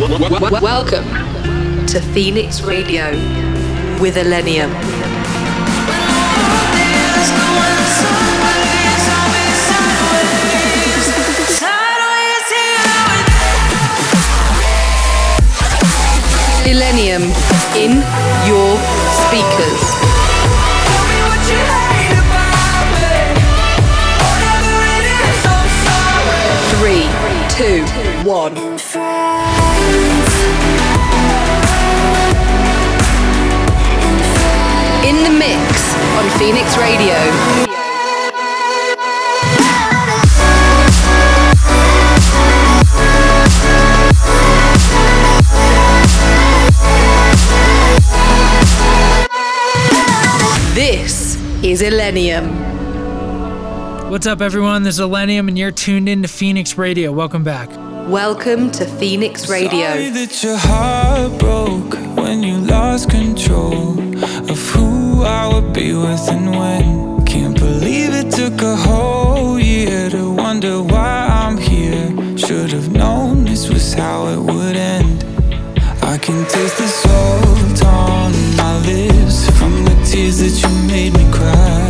Welcome to Phoenix Radio with Illenium. Illenium in your speakers. Three, two, one. in the mix on Phoenix Radio. This is Illenium. What's up, everyone? This is Illenium, and you're tuned in to Phoenix Radio. Welcome back. Welcome to Phoenix Radio. Sorry that your heart broke when you lost control of who I would be with and when. Can't believe it took a whole year to wonder why I'm here. Should have known this was how it would end. I can taste the salt on my lips from the tears that you made me cry.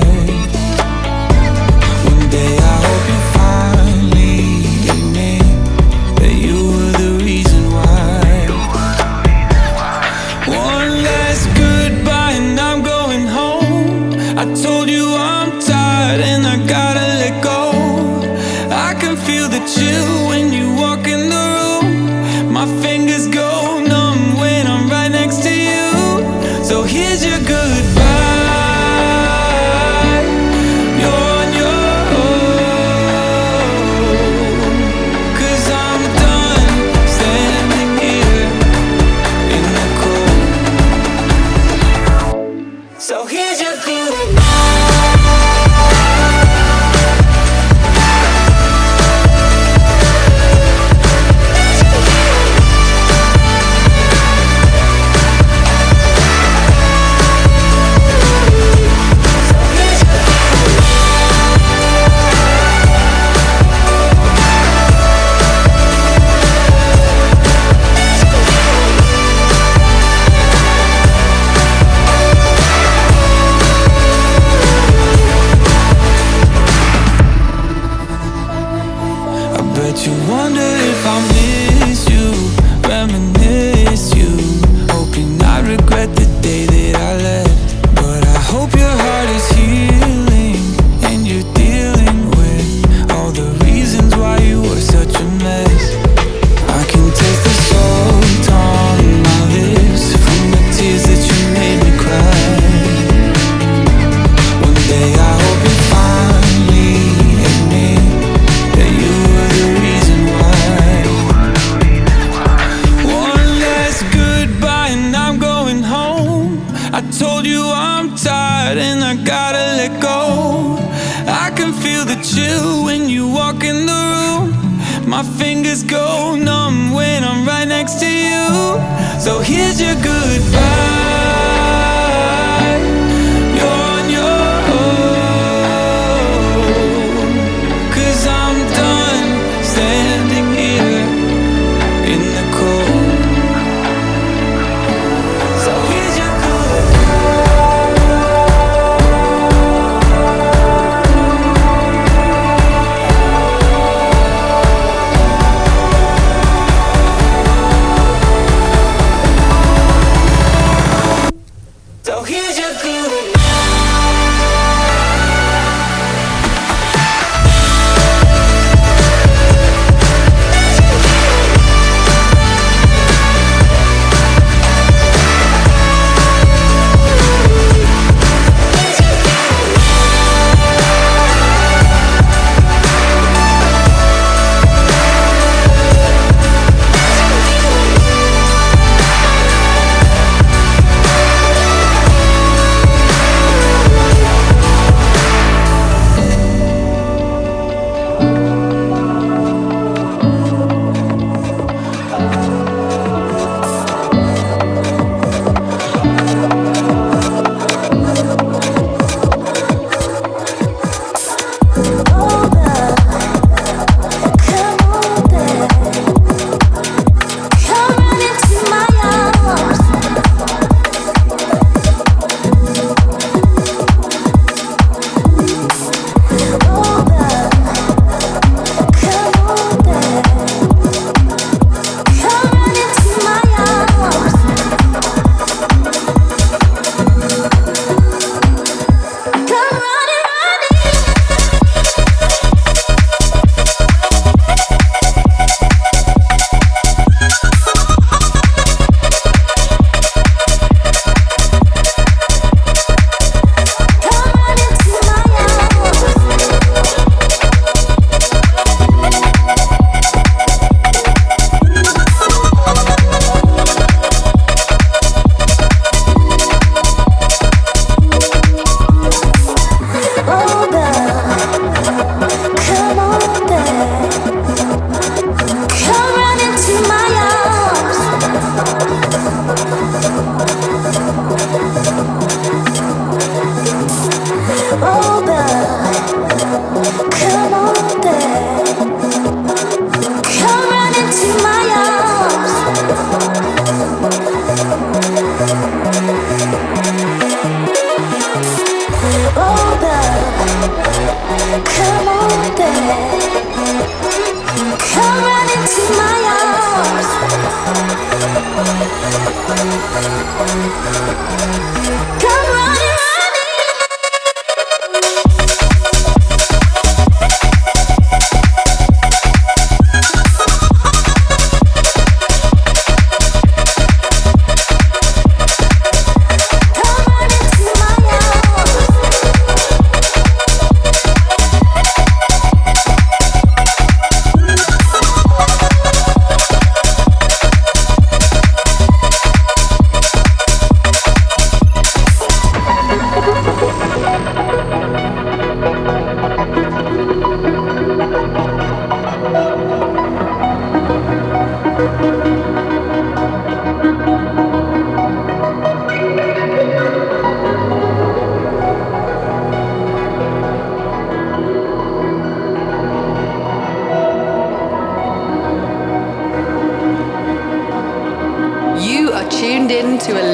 tuned in to a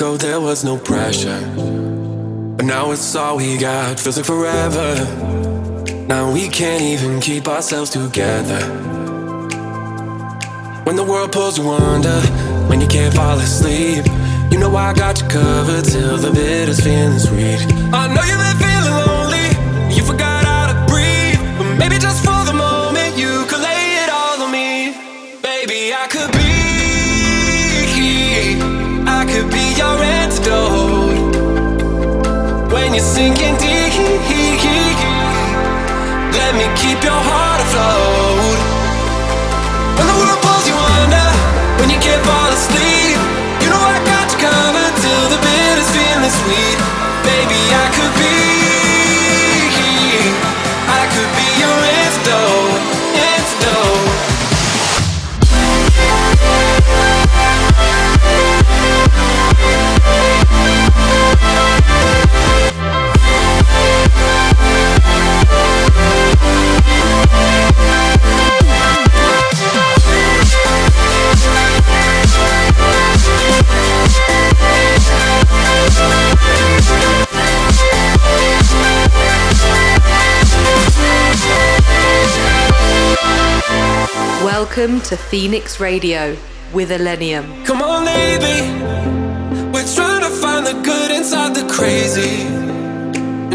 ago there was no pressure. But now it's all we got, feels like forever. Now we can't even keep ourselves together. When the world pulls you under, when you can't fall asleep, you know I got you covered till the bitter's feeling sweet. I know you've been feeling lonely, you forgot how to breathe, but maybe just for your antidote when you're sinking deep. Let me keep your heart afloat to Phoenix Radio with Illenium. Come on, baby. We're trying to find the good inside the crazy.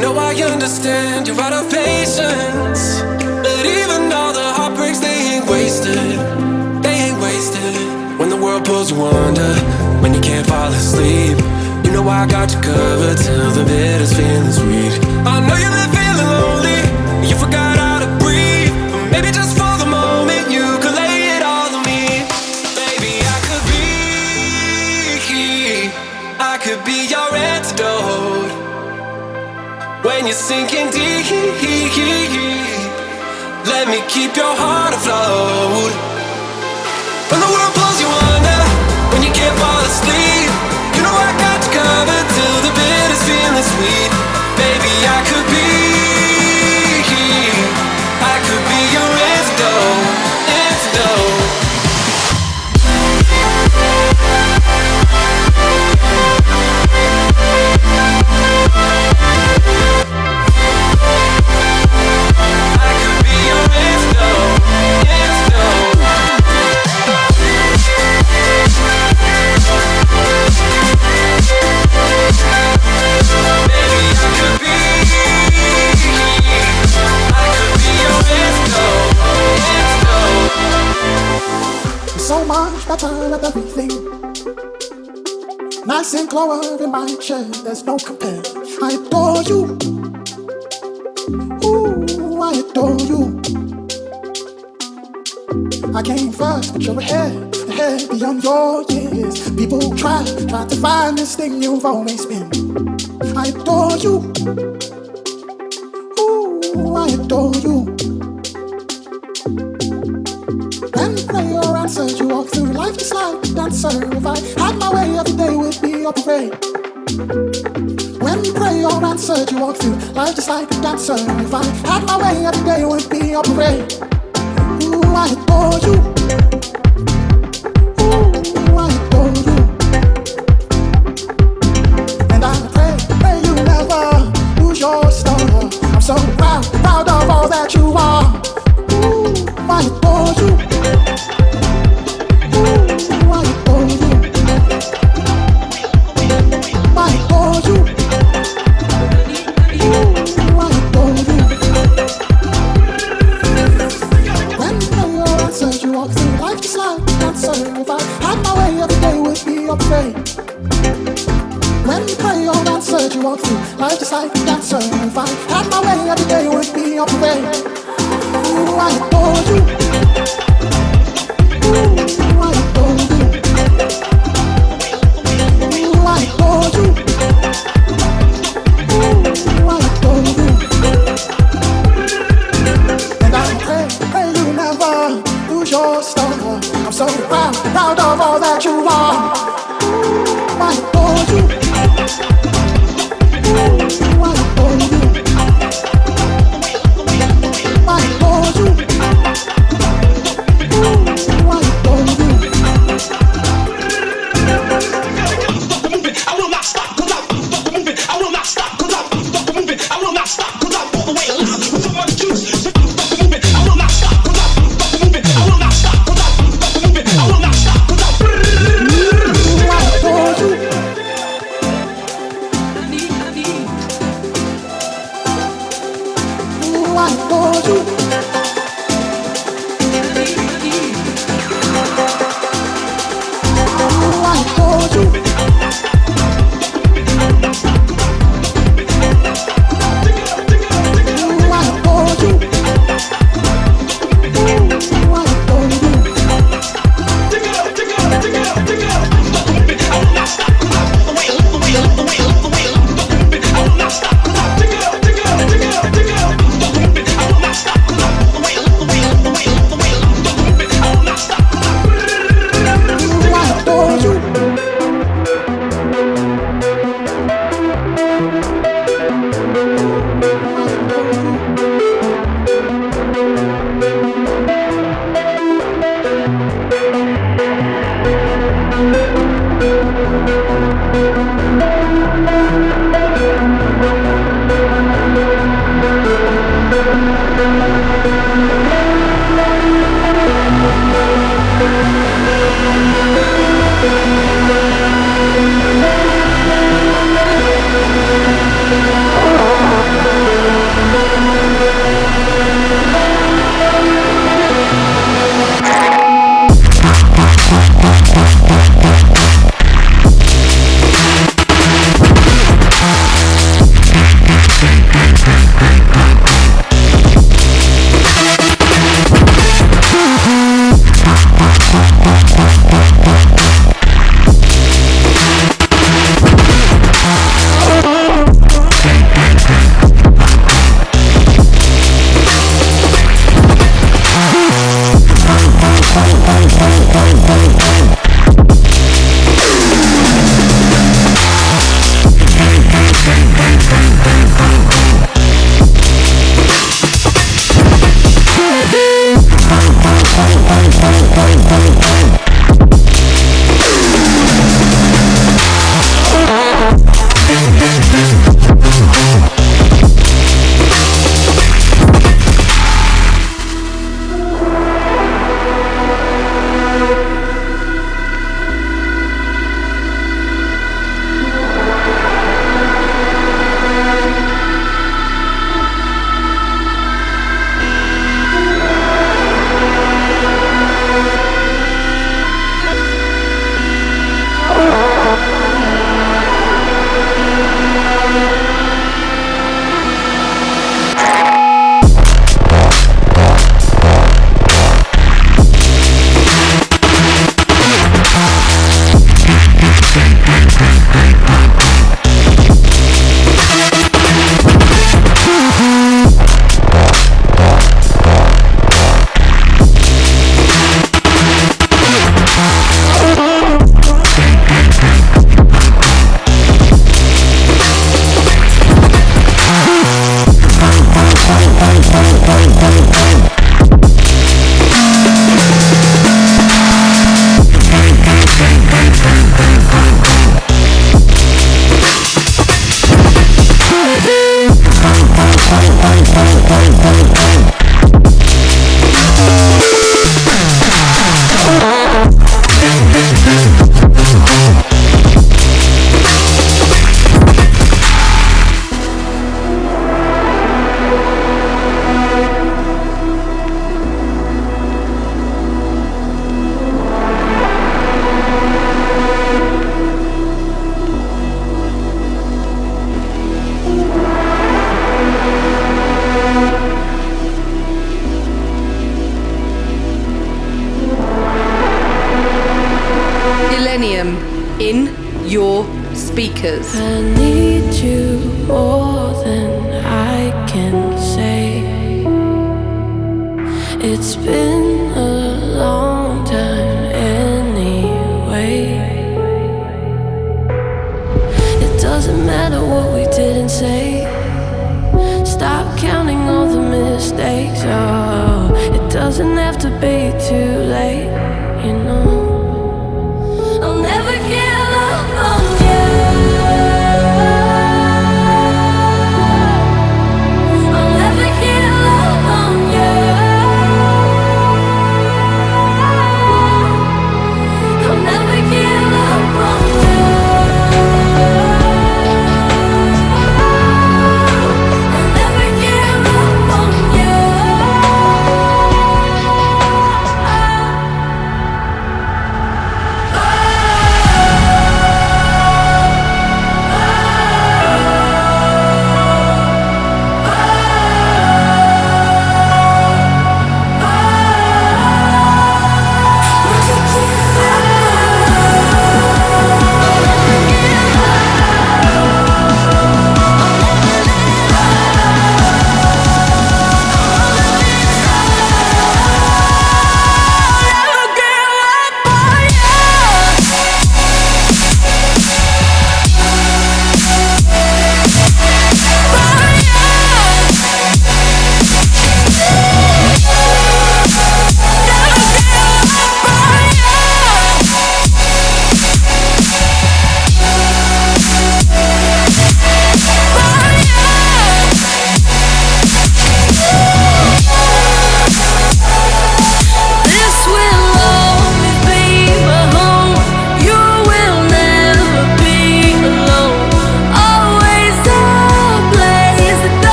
No, I understand you're out of patience. But even all the heartbreaks, they ain't wasted. They ain't wasted. When the world pulls you under, when you can't fall asleep. You know I got you covered till the bitter's feeling sweet. I know you've been you're sinking deep, let me keep your heart afloat. cloud in my chest, there's no compare. I adore you. Ooh, I adore you. I came first, but you're ahead, ahead beyond your years. People try, try to find this thing you've always been. I adore you. pray. When you pray or answered, you walk through life just like a dancer. If I had my way, every day would be a parade. Ooh, I adore you.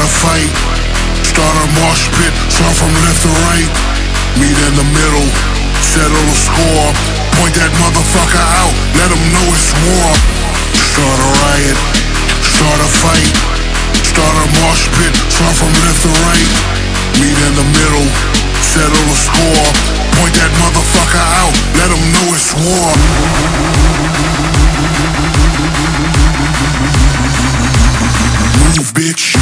Start a fight, start a mosh pit, start from left to right. Meet in the middle, settle the score. Point that motherfucker out, let him know it's war. Start a riot, start a fight, start a mosh pit, start from left to right. Meet in the middle, settle the score. Point that motherfucker out, let him know it's war. Move, bitch.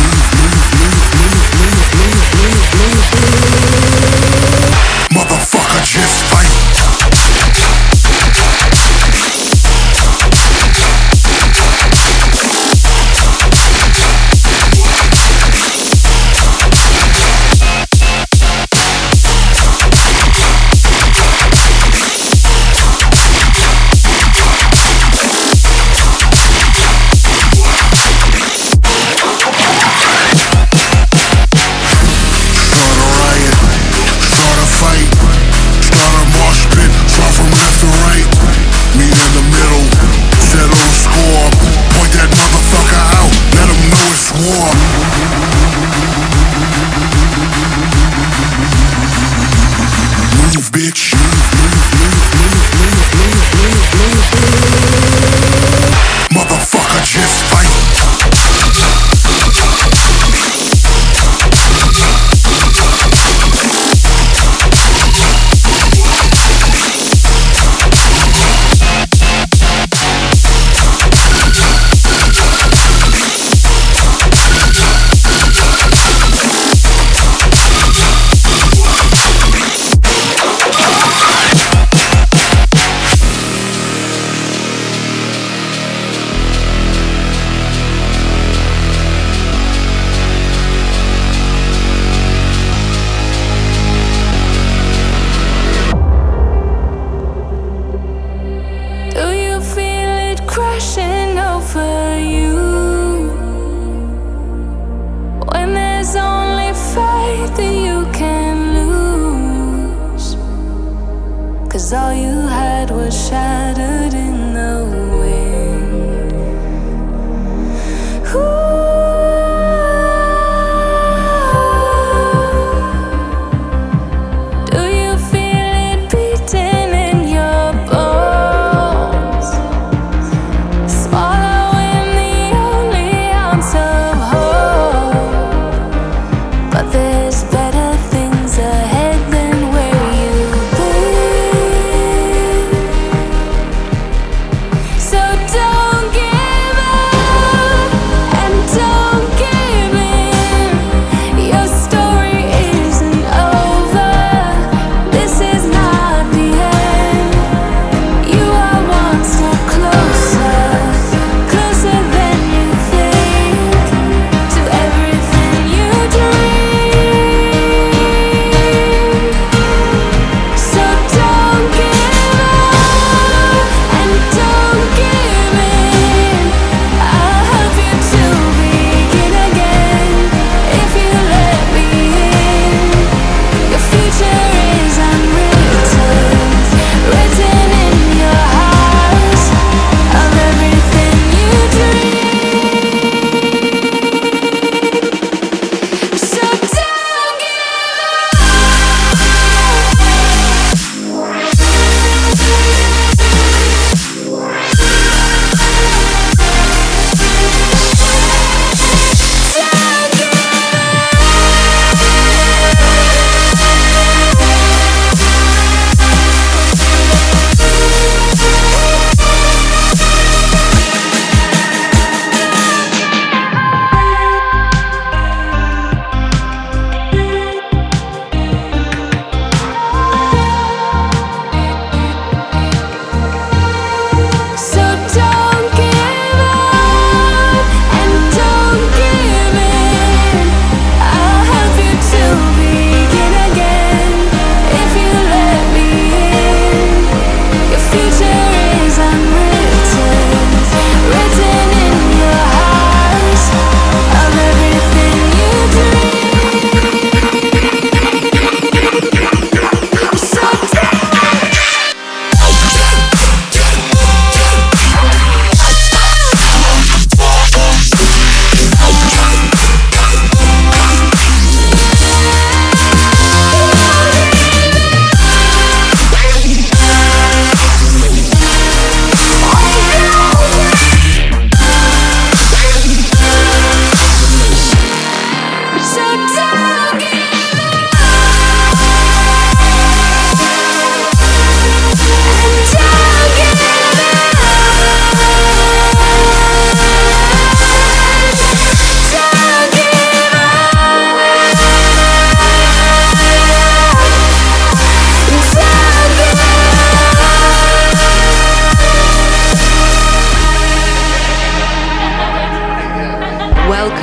Motherfucker, just fight.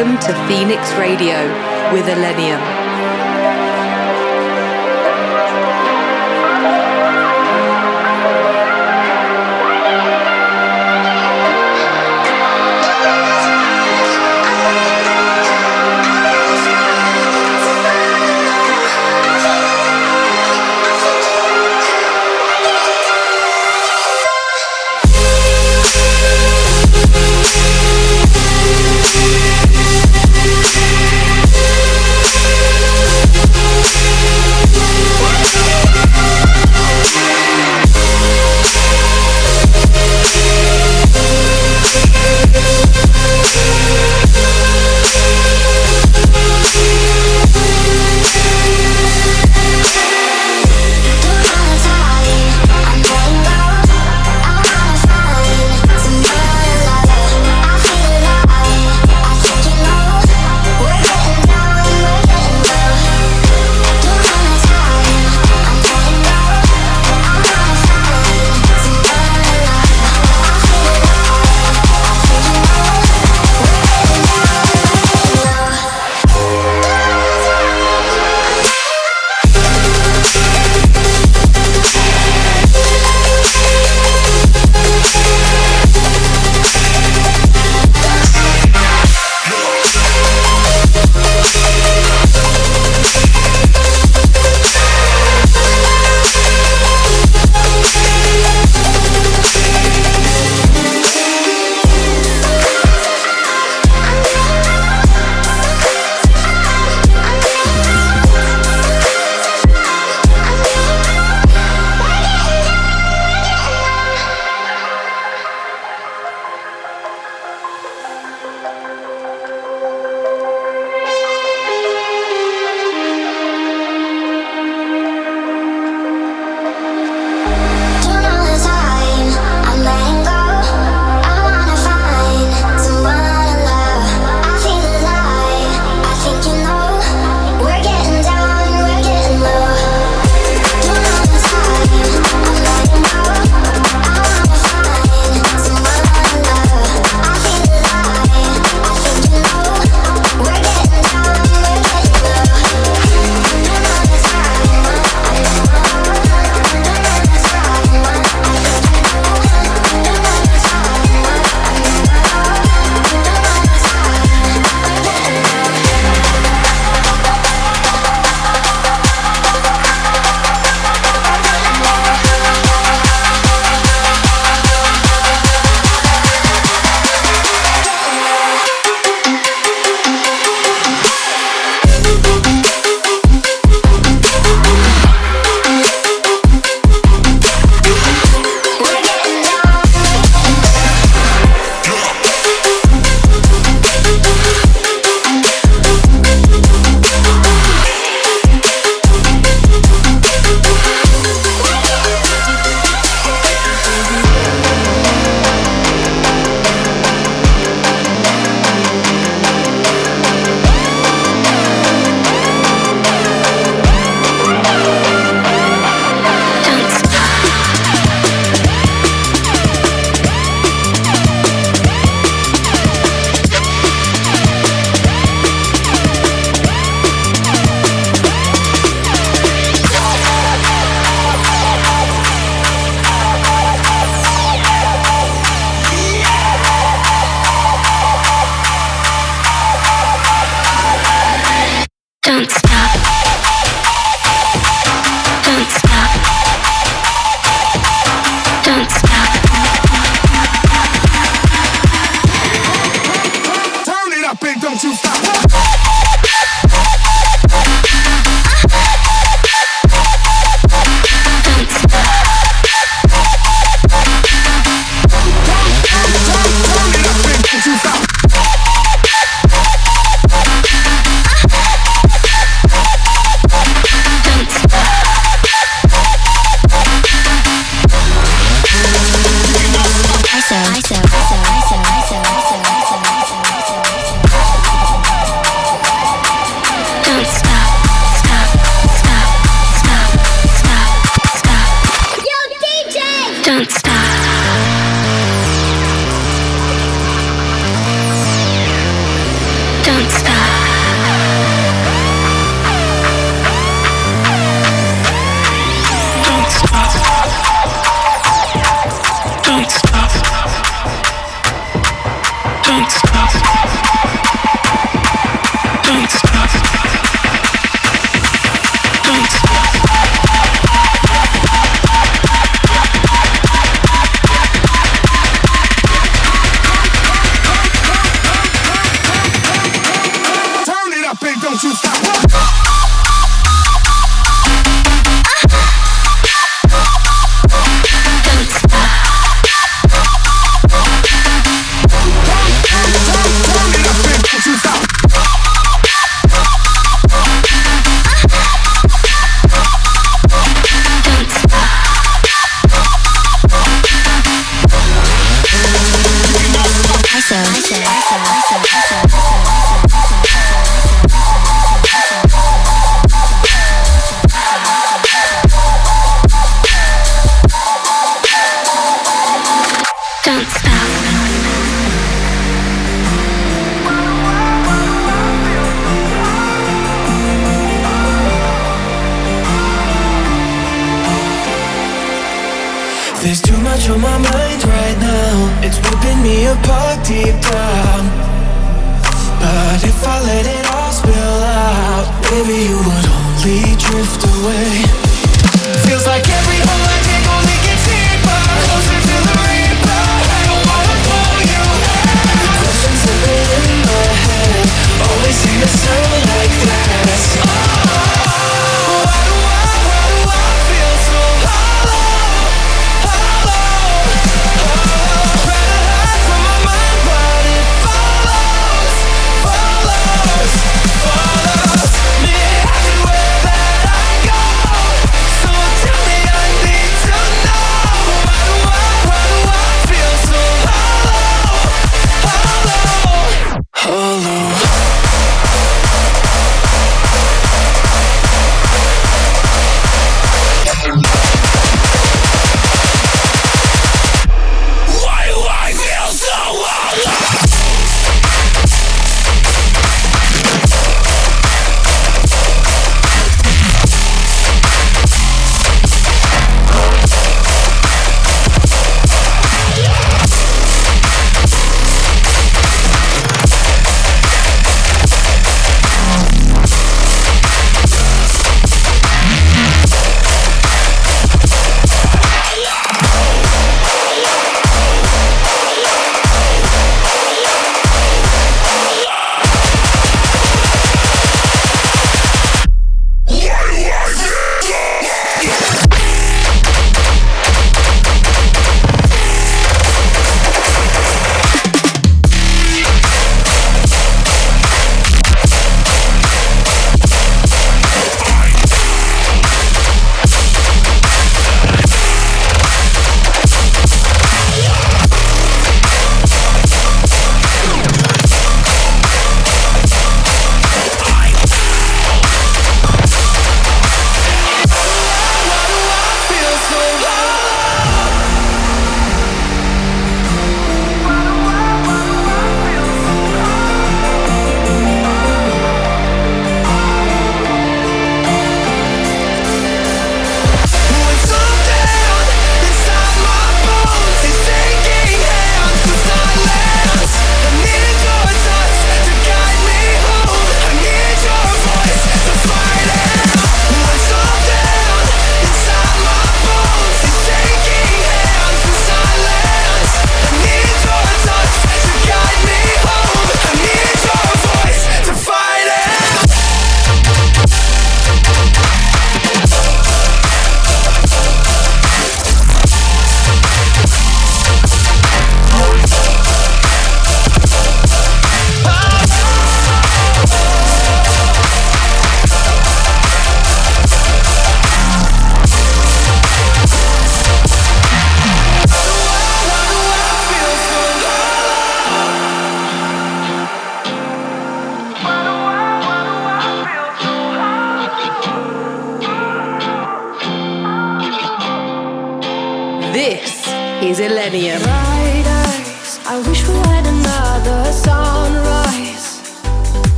Welcome to Phoenix Radio with Illenium.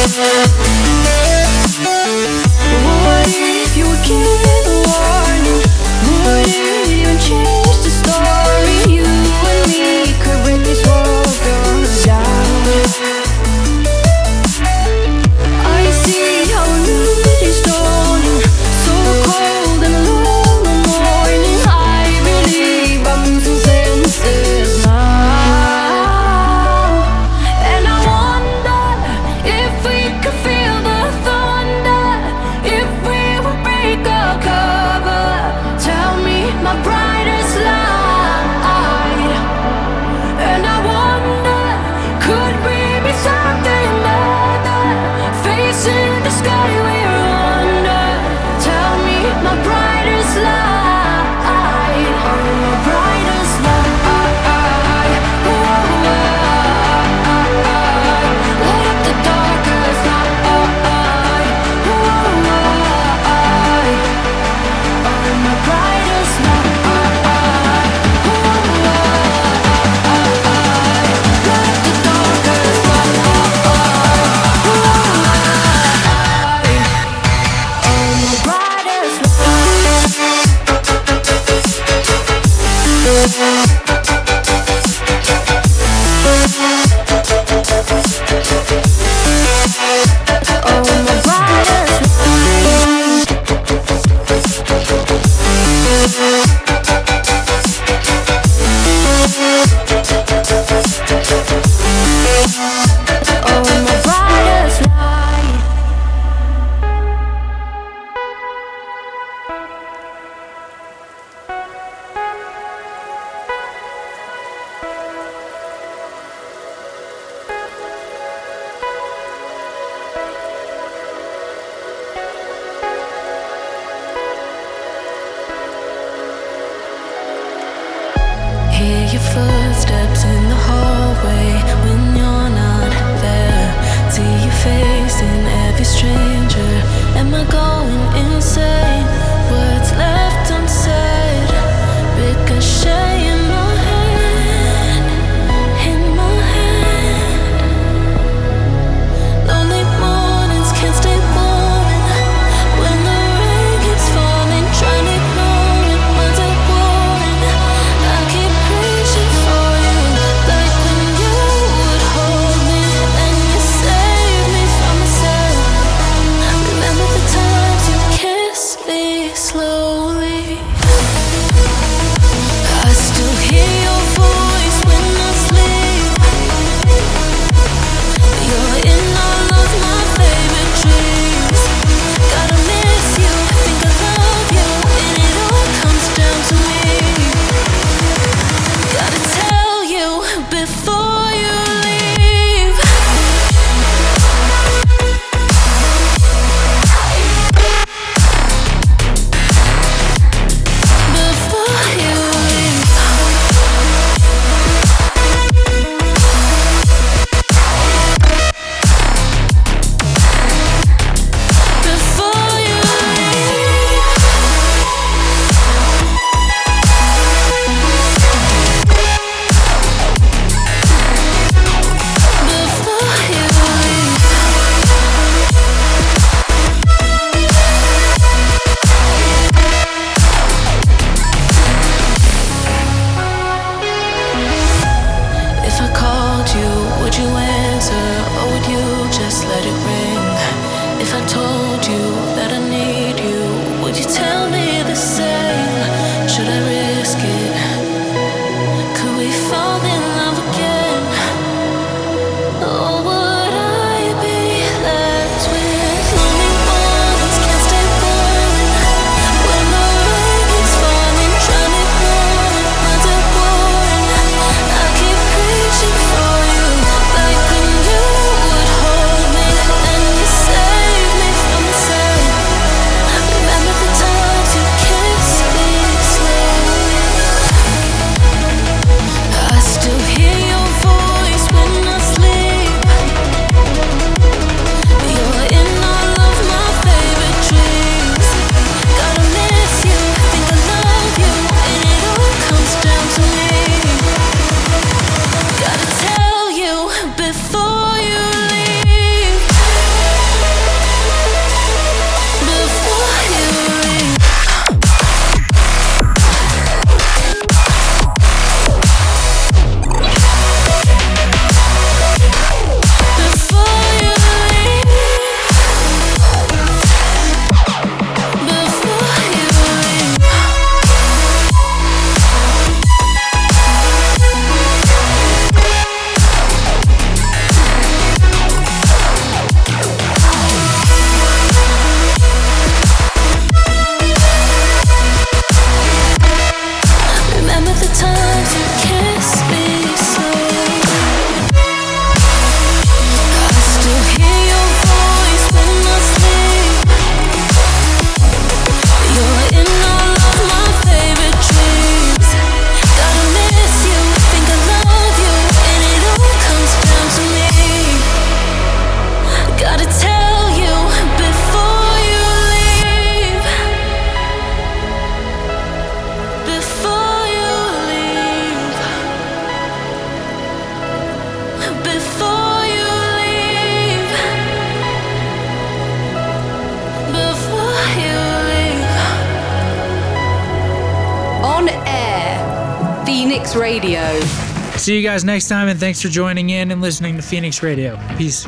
What if you were slow See you guys next time, and thanks for joining in and listening to Phoenix Radio. Peace.